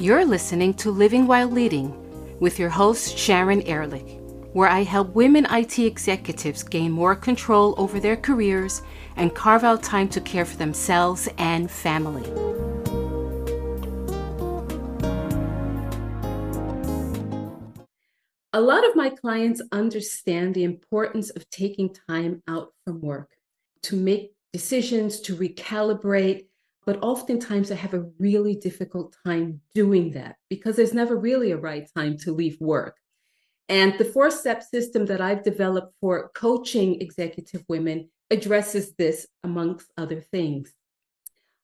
You're listening to Living While Leading with your host, Sharon Ehrlich, where I help women IT executives gain more control over their careers and carve out time to care for themselves and family. A lot of my clients understand the importance of taking time out from work to make decisions, to recalibrate, but oftentimes I have a really difficult time doing that because there's never really a right time to leave work. And the four step system that I've developed for coaching executive women addresses this, amongst other things.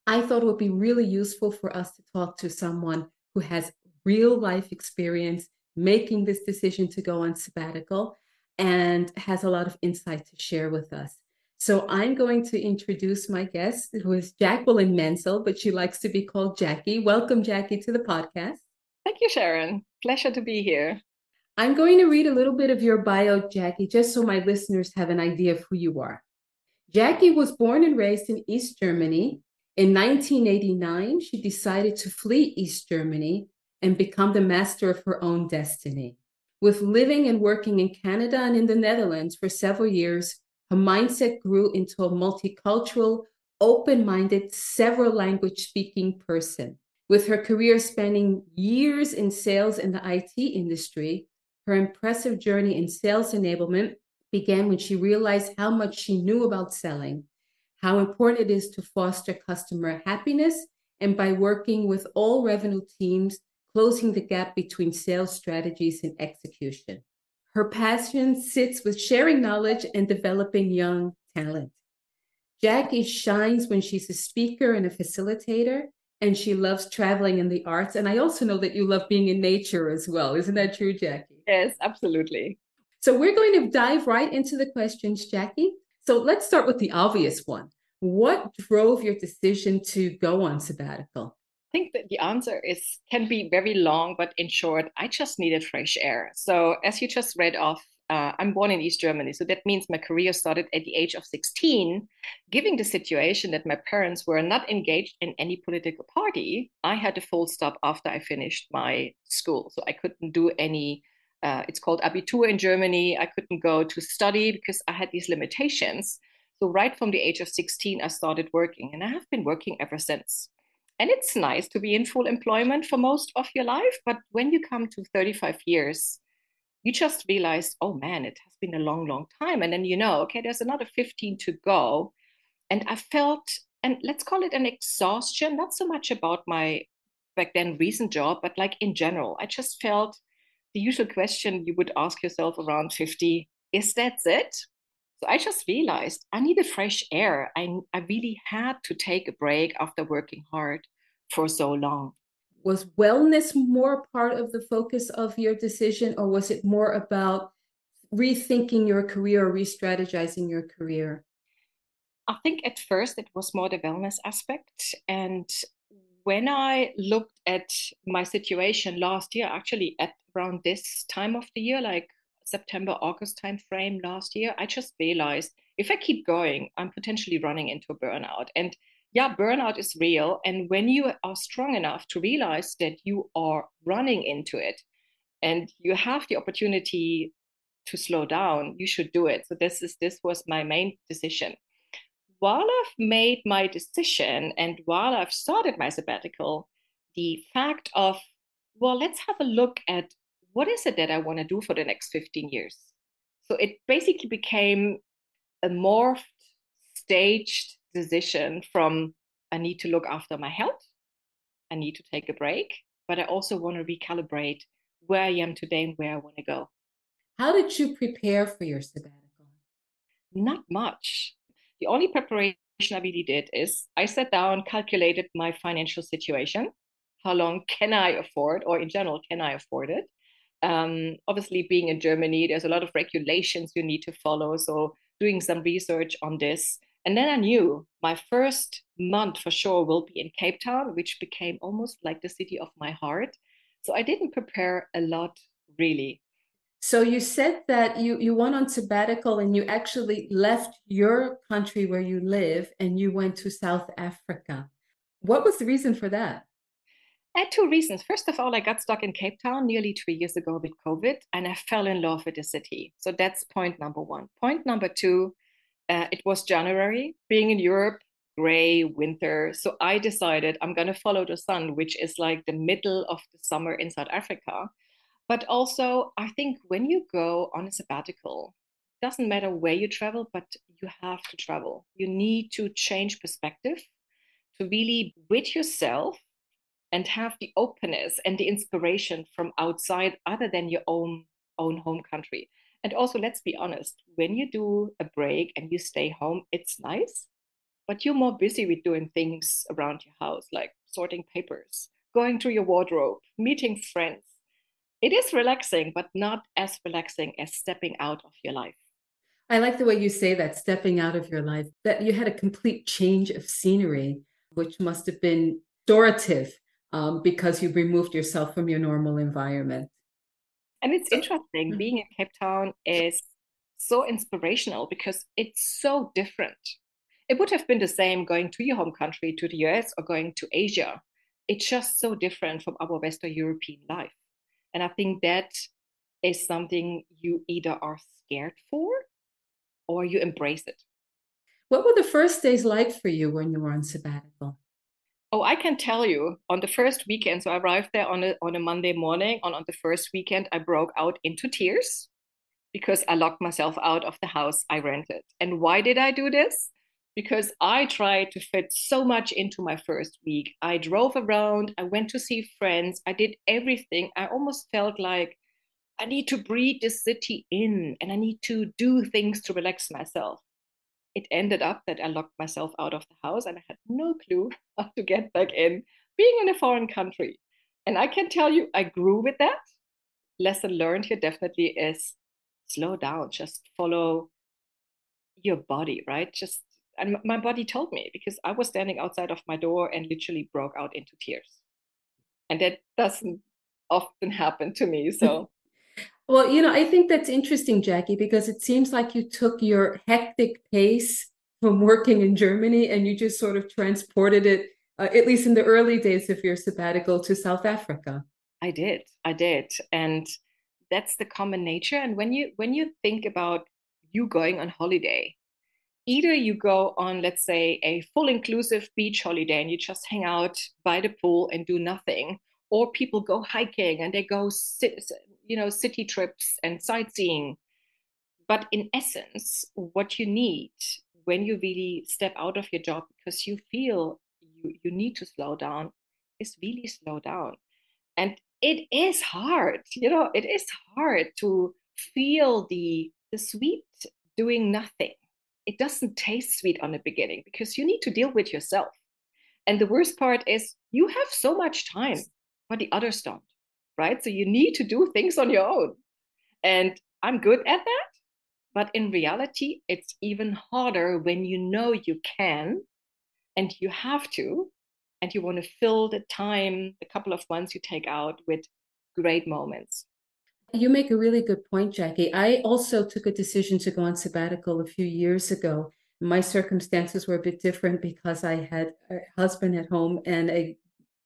I thought it would be really useful for us to talk to someone who has real life experience making this decision to go on sabbatical and has a lot of insight to share with us. So I'm going to introduce my guest, who is Jacqueline Menzel, but she likes to be called Jackie. Welcome, Jackie, to the podcast. Thank you, Sharon. Pleasure to be here. I'm going to read a little bit of your bio, Jackie, just so my listeners have an idea of who you are. Jackie was born and raised in East Germany. In 1989, she decided to flee East Germany and become the master of her own destiny. With living and working in Canada and in the Netherlands for several years, her mindset grew into a multicultural, open minded, several language speaking person. With her career spanning years in sales in the IT industry, her impressive journey in sales enablement began when she realized how much she knew about selling, how important it is to foster customer happiness, and by working with all revenue teams closing the gap between sales strategies and execution. Her passion sits with sharing knowledge and developing young talent. Jackie shines when she's a speaker and a facilitator, and she loves traveling in the arts. And I also know that you love being in nature as well. Isn't that true, Jackie? Yes, absolutely. So we're going to dive right into the questions, Jackie. So let's start with the obvious one. What drove your decision to go on sabbatical? Think that the answer is can be very long, but in short, I just needed fresh air. So as you just read off, uh, I'm born in East Germany, so that means my career started at the age of 16. Given the situation that my parents were not engaged in any political party, I had a full stop after I finished my school. So I couldn't do any. Uh, it's called Abitur in Germany. I couldn't go to study because I had these limitations. So right from the age of 16, I started working, and I have been working ever since and it's nice to be in full employment for most of your life but when you come to 35 years you just realize oh man it has been a long long time. And then you know okay there's another 15 to go. And i felt and let's call it an exhaustion not so much about my back then recent job but like in general. I just felt the usual question you would ask yourself around 50 is that it so I just realized I needed fresh air. I, I really had to take a break after working hard for so long. Was wellness more part of the focus of your decision, or was it more about rethinking your career or re strategizing your career? I think at first it was more the wellness aspect. And when I looked at my situation last year, actually at around this time of the year, like September, August timeframe last year, I just realized if I keep going, I'm potentially running into a burnout. And yeah, burnout is real. And when you are strong enough to realize that you are running into it and you have the opportunity to slow down, you should do it. So this is this was my main decision. While I've made my decision and while I've started my sabbatical, the fact of well, let's have a look at what is it that I want to do for the next 15 years? So it basically became a morphed, staged decision from I need to look after my health, I need to take a break, but I also want to recalibrate where I am today and where I want to go. How did you prepare for your sabbatical? Not much. The only preparation I really did is I sat down, calculated my financial situation. How long can I afford, or in general, can I afford it? Um, obviously, being in Germany, there's a lot of regulations you need to follow. So, doing some research on this. And then I knew my first month for sure will be in Cape Town, which became almost like the city of my heart. So, I didn't prepare a lot really. So you said that you you went on sabbatical and you actually left your country where you live and you went to South Africa. What was the reason for that? And two reasons. First of all, I got stuck in Cape Town nearly three years ago with COVID, and I fell in love with the city. So that's point number one. Point number two, uh, it was January, being in Europe, gray winter. So I decided I'm going to follow the sun, which is like the middle of the summer in South Africa. But also, I think when you go on a sabbatical, doesn't matter where you travel, but you have to travel. You need to change perspective to really with yourself and have the openness and the inspiration from outside other than your own own home country. And also, let's be honest, when you do a break and you stay home, it's nice, but you're more busy with doing things around your house, like sorting papers, going through your wardrobe, meeting friends. It is relaxing, but not as relaxing as stepping out of your life. I like the way you say that, stepping out of your life, that you had a complete change of scenery, which must have been restorative um, because you've removed yourself from your normal environment. And it's interesting, mm-hmm. being in Cape Town is so inspirational because it's so different. It would have been the same going to your home country, to the US, or going to Asia. It's just so different from our Western European life. And I think that is something you either are scared for or you embrace it. What were the first days like for you when you were on sabbatical? Oh, I can tell you on the first weekend. So I arrived there on a on a Monday morning. On on the first weekend, I broke out into tears because I locked myself out of the house I rented. And why did I do this? Because I tried to fit so much into my first week. I drove around, I went to see friends, I did everything. I almost felt like I need to breathe this city in and I need to do things to relax myself it ended up that I locked myself out of the house and I had no clue how to get back in, being in a foreign country. And I can tell you, I grew with that. Lesson learned here definitely is slow down, just follow your body, right? Just, and my body told me because I was standing outside of my door and literally broke out into tears. And that doesn't often happen to me. So Well, you know, I think that's interesting, Jackie, because it seems like you took your hectic pace from working in Germany and you just sort of transported it, uh, at least in the early days of your sabbatical, to South Africa. I did, I did, and that's the common nature. And when you when you think about you going on holiday, either you go on, let's say, a full inclusive beach holiday and you just hang out by the pool and do nothing, or people go hiking and they go you know city trips and sightseeing. But in essence what you need when you really step out of your job because you feel you, you need to slow down is really slow down. And it is hard you know it is hard to feel the the sweet doing nothing. It doesn't taste sweet on the beginning because you need to deal with yourself. And the worst part is you have so much time but the others don't right? So you need to do things on your own. And I'm good at that. But in reality, it's even harder when you know you can and you have to, and you want to fill the time, the couple of months you take out with great moments. You make a really good point, Jackie. I also took a decision to go on sabbatical a few years ago. My circumstances were a bit different because I had a husband at home and a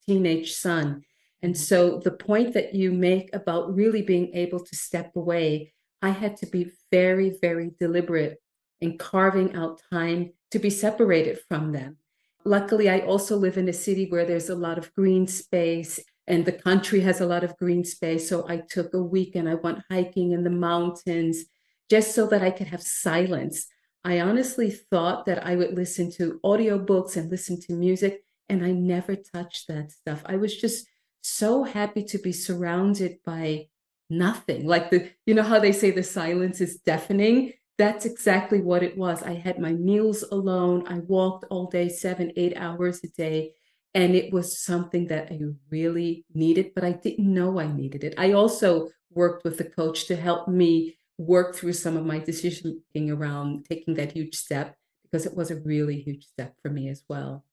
teenage son. And mm-hmm. so the point that you make about really being able to step away, I had to be very, very deliberate in carving out time to be separated from them. Luckily, I also live in a city where there's a lot of green space and the country has a lot of green space. So I took a week and I went hiking in the mountains just so that I could have silence. I honestly thought that I would listen to audiobooks and listen to music, and I never touched that stuff. I was just so happy to be surrounded by nothing. Like the, you know how they say the silence is deafening? That's exactly what it was. I had my meals alone. I walked all day, seven, eight hours a day. And it was something that I really needed, but I didn't know I needed it. I also worked with a coach to help me work through some of my decision making around taking that huge step because it was a really huge step for me as well.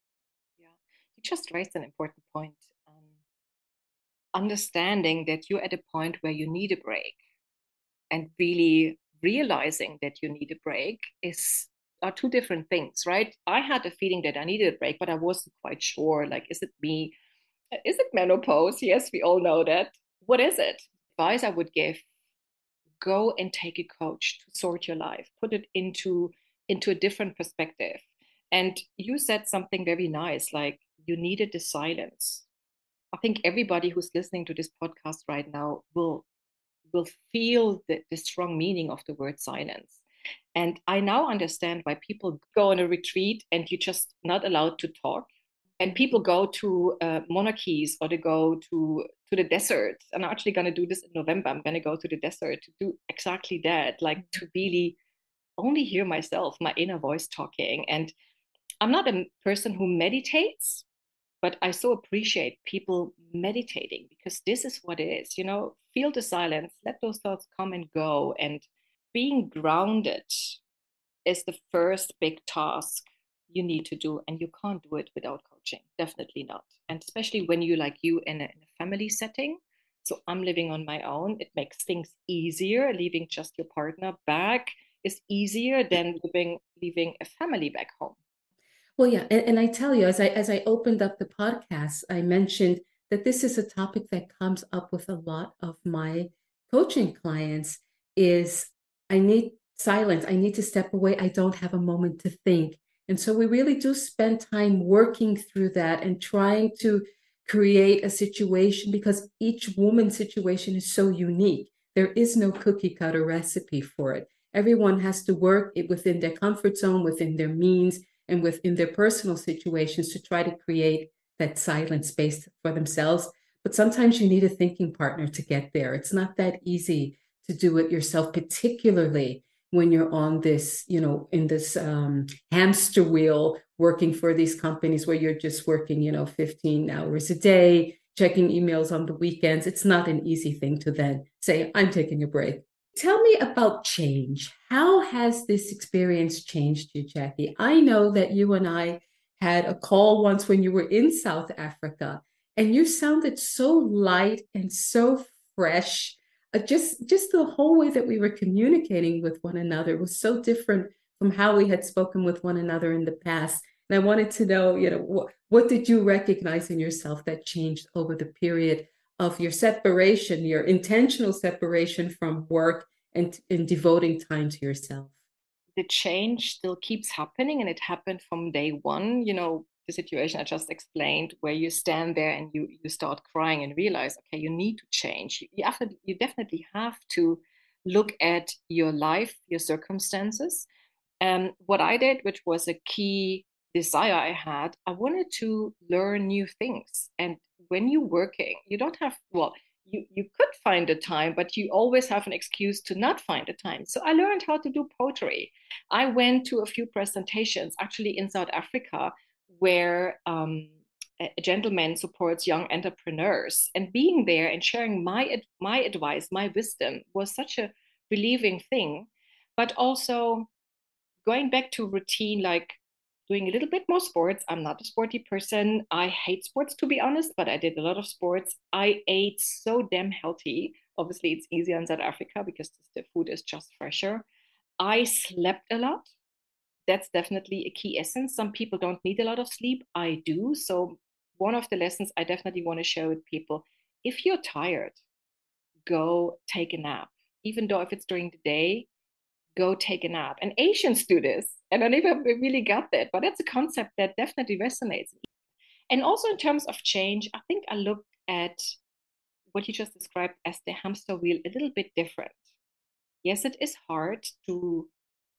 Yeah, you just raised an important point understanding that you're at a point where you need a break and really realizing that you need a break is are two different things right i had a feeling that i needed a break but i wasn't quite sure like is it me Is it menopause? Yes, we all know that. What is it? Advice I would give go and take a coach to sort your life, put it into into a different perspective. And you said something very nice, like you needed the silence. I think everybody who's listening to this podcast right now will will feel the, the strong meaning of the word silence. And I now understand why people go on a retreat and you're just not allowed to talk. And people go to uh, monarchies or they go to to the desert. I'm actually going to do this in November. I'm going to go to the desert to do exactly that, like to really only hear myself, my inner voice talking. And I'm not a person who meditates, but I so appreciate people meditating because this is what it is. You know, feel the silence, let those thoughts come and go. And being grounded is the first big task you need to do. And you can't do it without coaching, definitely not. And especially when you, like you, in a, in a family setting. So I'm living on my own. It makes things easier. Leaving just your partner back is easier than living leaving a family back home. Well, yeah, and, and I tell you, as I as I opened up the podcast, I mentioned that this is a topic that comes up with a lot of my coaching clients is I need silence. I need to step away. I don't have a moment to think. And so we really do spend time working through that and trying to create a situation because each woman's situation is so unique. There is no cookie cutter recipe for it. Everyone has to work it within their comfort zone, within their means, and within their personal situations to try to create that silent space for themselves. But sometimes you need a thinking partner to get there. It's not that easy to do it yourself, particularly when you're on this, you know, in this um, hamster wheel working for these companies where you're just working, you know, 15 hours a day, checking emails on the weekends. It's not an easy thing to then say, I'm taking a break. Tell me about change. How has this experience changed you, Jackie? I know that you and I had a call once when you were in South Africa, and you sounded so light and so fresh. Uh, just, just the whole way that we were communicating with one another was so different from how we had spoken with one another in the past. And I wanted to know, you know, what, what did you recognize in yourself that changed over the period of your separation, your intentional separation from work and, and devoting time to yourself? The change still keeps happening and it happened from day one. You know, the situation I just explained, where you stand there and you you start crying and realize, okay, you need to change. You, have to, you definitely have to look at your life, your circumstances. And what I did, which was a key desire I had, I wanted to learn new things. And when you're working, you don't have, well, you, you could find the time, but you always have an excuse to not find the time. So I learned how to do pottery. I went to a few presentations actually in South Africa where um, a gentleman supports young entrepreneurs. And being there and sharing my, my advice, my wisdom was such a relieving thing. But also going back to routine, like doing a little bit more sports. I'm not a sporty person. I hate sports to be honest, but I did a lot of sports. I ate so damn healthy. Obviously, it's easier in South Africa because the food is just fresher. I slept a lot. That's definitely a key essence. Some people don't need a lot of sleep. I do. So, one of the lessons I definitely want to share with people if you're tired, go take a nap. Even though if it's during the day, go take a nap. And Asians do this. And I never really got that, but that's a concept that definitely resonates. And also in terms of change, I think I look at what you just described as the hamster wheel a little bit different. Yes, it is hard to,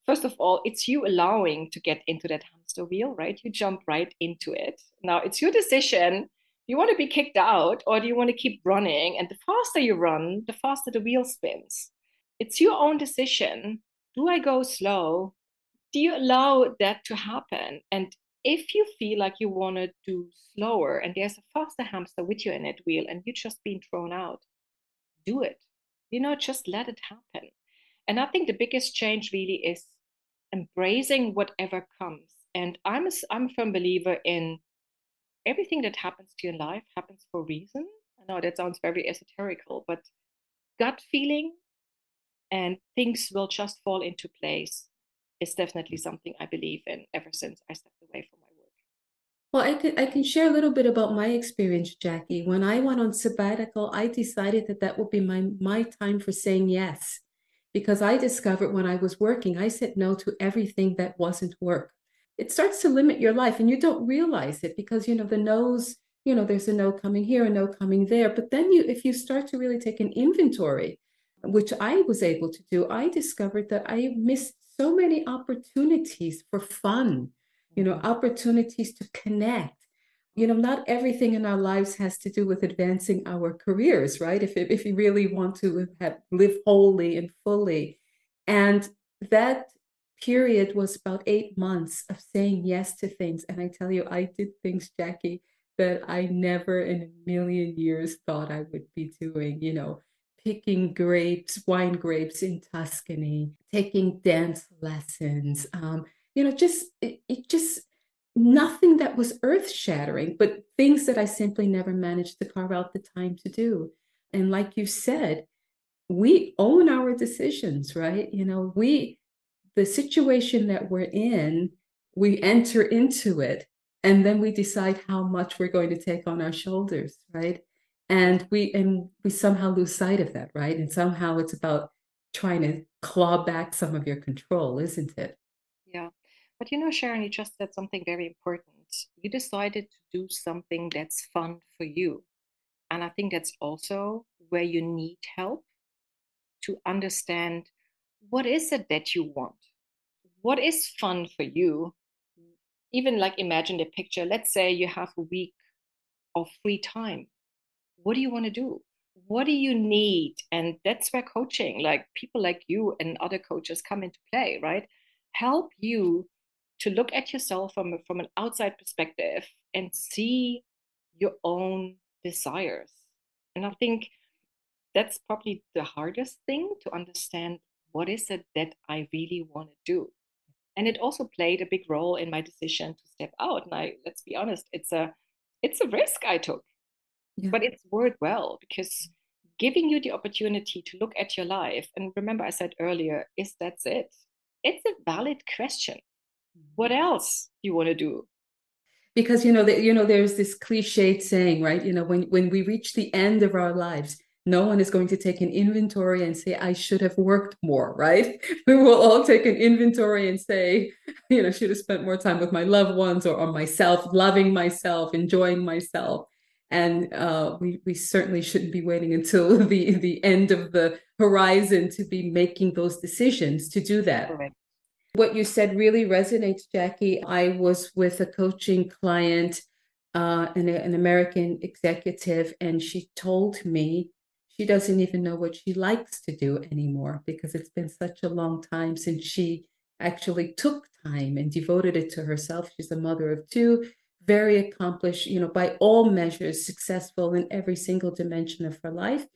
first of all, it's you allowing to get into that hamster wheel, right? You jump right into it. Now it's your decision. You want to be kicked out or do you want to keep running? And the faster you run, the faster the wheel spins. It's your own decision do I go slow? Do you allow that to happen? And if you feel like you want to do slower and there's a faster hamster with you in that wheel and you're just being thrown out, do it. You know, just let it happen. And I think the biggest change really is embracing whatever comes. And I'm a, I'm a firm believer in everything that happens to your life happens for a reason. I know that sounds very esoterical, but gut feeling and things will just fall into place is definitely something I believe in ever since I stepped away from my work. Well, I can I can share a little bit about my experience, Jackie. When I went on sabbatical, I decided that that would be my my time for saying yes, because I discovered when I was working, I said no to everything that wasn't work. It starts to limit your life, and you don't realize it because you know the no's. You know, there's a no coming here, a no coming there. But then you, if you start to really take an inventory, which I was able to do, I discovered that I missed so many opportunities for fun you know, mm-hmm. opportunities to connect. You know, not everything in our lives has to do with advancing our careers, right? If, if you really want to have, live wholly and fully. And that period was about eight months of saying yes to things. And I tell you, I did things, Jackie, that I never in a million years thought I would be doing, you know, picking grapes, wine grapes in Tuscany, taking dance lessons, um, you know, just it, it just nothing that was earth shattering, but things that I simply never managed to carve out the time to do. And like you said, we own our decisions, right? You know, we, the situation that we're in, we enter into it and then we decide how much we're going to take on our shoulders, right? And we, and we somehow lose sight of that, right? And somehow it's about trying to claw back some of your control, isn't it? Yeah. But you know, Sharon, you just said something very important. You decided to do something that's fun for you. And I think that's also where you need help to understand what is it that you want? What is fun for you? Even like imagine the picture. Let's say you have a week of free time. What do you want to do? What do you need? And that's where coaching, like people like you and other coaches come into play, right? Help you to look at yourself from, from an outside perspective and see your own desires. And I think that's probably the hardest thing to understand what is it that I really want to do. And it also played a big role in my decision to step out. And I let's be honest, it's a it's a risk I took. Yeah. But it's worth well because giving you the opportunity to look at your life and remember I said earlier, is that's it? It's a valid question. What mm-hmm. else you want to do? Because you know that you know there's this cliched saying right you know when when we reach the end of our lives no one is going to take an inventory and say i should have worked more right? We will all take an inventory and say you know should have spent more time with my loved ones or on myself loving myself enjoying myself and uh, we we certainly shouldn't be waiting until the the end of the horizon to be making those decisions to do that right. What you said really resonates, Jackie. I was with a coaching client, uh, an, an American executive, and she told me she doesn't even know what she likes to do anymore because it's been such a long time since she actually took time and devoted it to herself. She's a mother of two, very accomplished, you know, by all measures, successful in every single dimension of her life,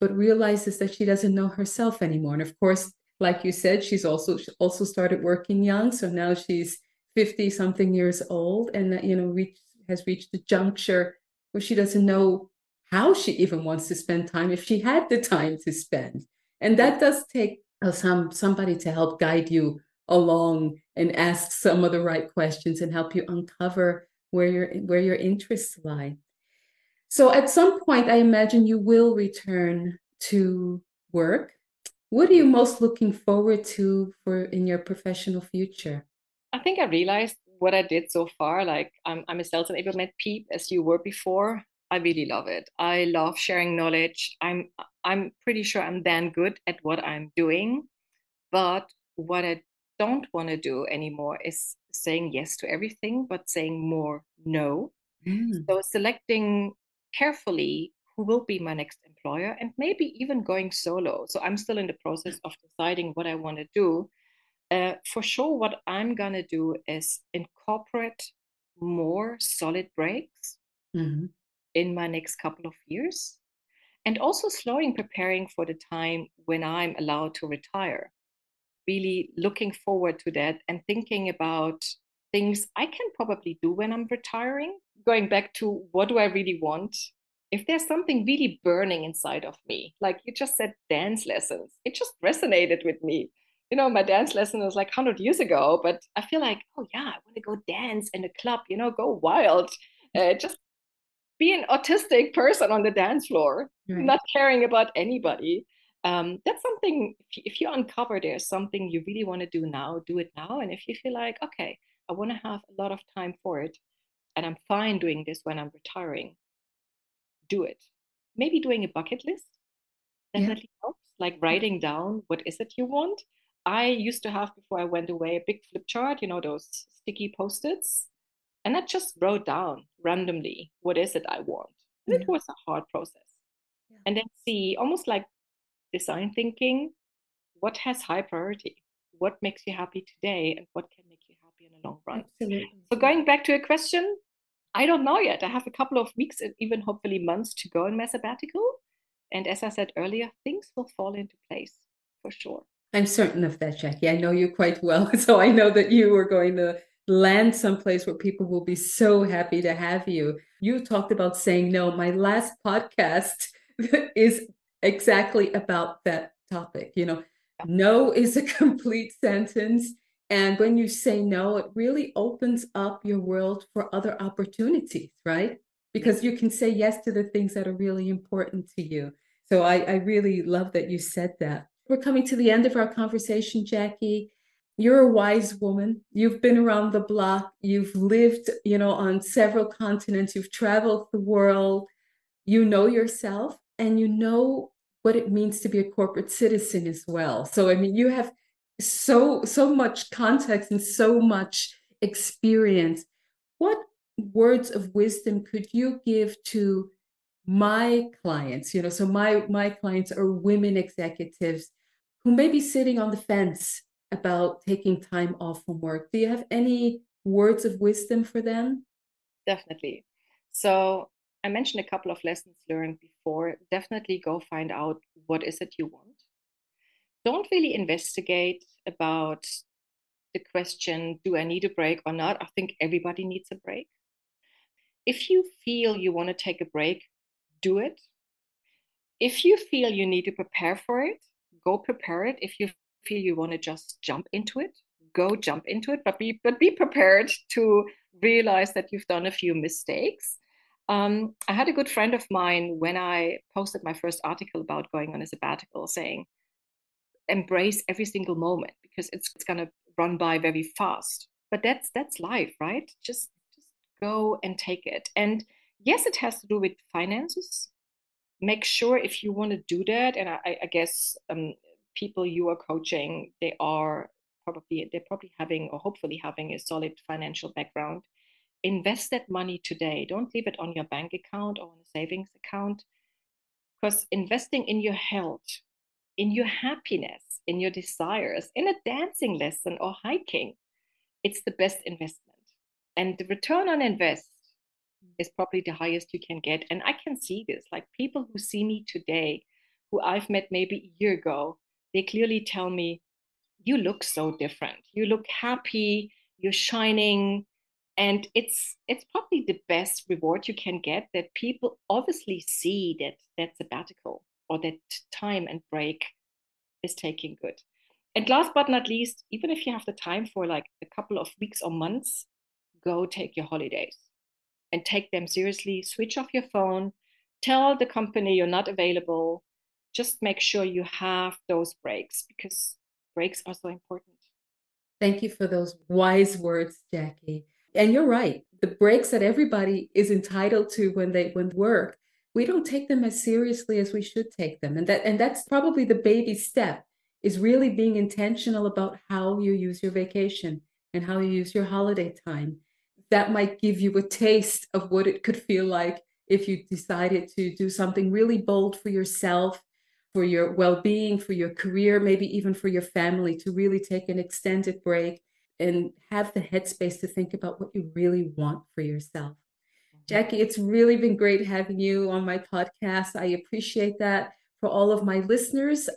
but realizes that she doesn't know herself anymore. And of course, like you said, she's also she also started working young, so now she's fifty something years old, and you know reach, has reached the juncture where she doesn't know how she even wants to spend time if she had the time to spend, and that does take uh, some somebody to help guide you along and ask some of the right questions and help you uncover where your where your interests lie. So at some point, I imagine you will return to work what are you most looking forward to for in your professional future? I think I realized what I did so far. Like I'm, I'm a sales enablement peep, as you were before. I really love it. I love sharing knowledge. I'm I'm pretty sure I'm then good at what I'm doing. But what I don't want to do anymore is saying yes to everything, but saying more no. Mm. So selecting carefully who will be my next employer and maybe even going solo. So I'm still in the process of deciding what I want to do. Uh, for sure, what I'm going to do is incorporate more solid breaks mm-hmm. in my next couple of years and also slowing preparing for the time when I'm allowed to retire. Really looking forward to that and thinking about things I can probably do when I'm retiring. Going back to what do I really want? if there's something really burning inside of me, like you just said, dance lessons, it just resonated with me. you know, my dance lesson was like 100 years ago, but I feel like, oh yeah, I want to go dance in a club, you know, go wild, uh, just be an autistic person on the dance floor, right. not caring about anybody. Um, that's something, if, you uncover there's something you really want to do now, do it now. And if you feel like, okay, I want to have a lot of time for it, and I'm fine doing this when I'm retiring, do it. Maybe doing a bucket list definitely yeah. helps, like writing down what is it you want I used to have before I went away a big flip chart, you know, those sticky post its. And I just wrote down randomly what is it I want. And yeah. it was a hard process. Yeah. And then see, almost like design thinking, what has high priority? What makes you happy today and what can make you happy in the long run? Absolutely. So going back to a question, I don't know yet. I have a couple of weeks and even hopefully months to go in my sabbatical. And as I said earlier, things will fall into place for sure. I'm certain of that, Jackie. I know you quite well. So I know that you are going to land someplace where people will be so happy to have you. You talked about saying no. My last podcast is exactly about that topic. You know, no is a complete sentence. And when you say no, it really opens up your world for other opportunities, right? Because you can say yes to the things that are really important to you. So I, I really love that you said that. We're coming to the end of our conversation, Jackie. You're a wise woman. You've been around the block. You've lived, you know, on several continents. You've traveled the world. You know yourself and you know what it means to be a corporate citizen as well. So I mean, you have so so much context and so much experience. What words of wisdom could you give to my clients you know so my my clients are women executives who may be sitting on the fence about taking time off from work. Do you have any words of wisdom for them? Definitely. So I mentioned a couple of lessons learned before. Definitely go find out what is it you want. Don't really investigate about the question, do I need a break or not? I think everybody needs a break. If you feel you want to take a break, do it. If you feel you need to prepare for it, go prepare it. If you feel you want to just jump into it, go jump into it, but be but be prepared to realize that you've done a few mistakes. Um, I had a good friend of mine when I posted my first article about going on a sabbatical, saying, "Embrace every single moment because it's, it's going to run by very fast." But that's that's life, right? Just just go and take it. And yes, it has to do with finances make sure if you want to do that, and I, I guess um, people you are coaching, they are probably they're probably having or hopefully having a solid financial background. Invest that money today. Don't leave it on your bank account or on a savings account, because investing in your health, in your happiness, in your desires, in a dancing lesson or hiking, it's the best investment. And the return on invest is probably the highest you can get. And I can see this like people who see me today, who I've met maybe a year ago, they clearly tell me, You look so different. You look happy, you're shining. And it's it's probably the best reward you can get that people obviously see that that sabbatical or that time and break is taking good. And last but not least, even if you have the time for like a couple of weeks or months, go take your holidays and take them seriously. Switch off your phone, tell the company you're not available. Just make sure you have those breaks because breaks are so important. Thank you for those wise words, Jackie. And you're right. The breaks that everybody is entitled to when they when work, we don't take them as seriously as we should take them. And that and that's probably the baby step is really being intentional about how you use your vacation and how you use your holiday time that might give you a taste of what it could feel like if you decided to do something really bold for yourself, for your well being, for your career, maybe even for your family, to really take an extended break and have the headspace to think about what you really want for yourself. Mm-hmm. Jackie, it's really been great having you on my podcast. I appreciate that. For all of my listeners,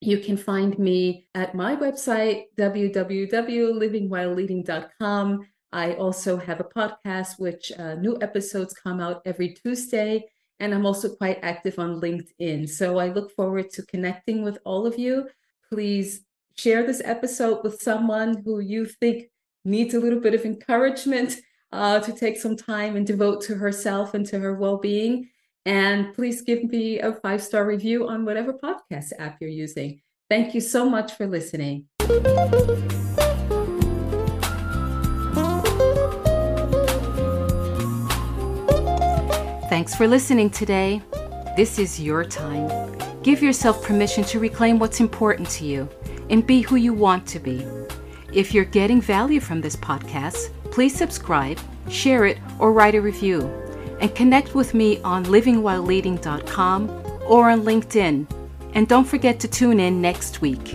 you can find me at my website, www.livingwhileleading.com. I also have a podcast, which uh, new episodes come out every Tuesday. And I'm also quite active on LinkedIn. So I look forward to connecting with all of you. Please share this episode with someone who you think needs a little bit of encouragement uh, to take some time and devote to herself and to her well being. And please give me a five star review on whatever podcast app you're using. Thank you so much for listening. Thanks for listening today. This is your time. Give yourself permission to reclaim what's important to you and be who you want to be. If you're getting value from this podcast, please subscribe, share it, or write a review. And connect with me on livingwhileleading.com or on LinkedIn. And don't forget to tune in next week.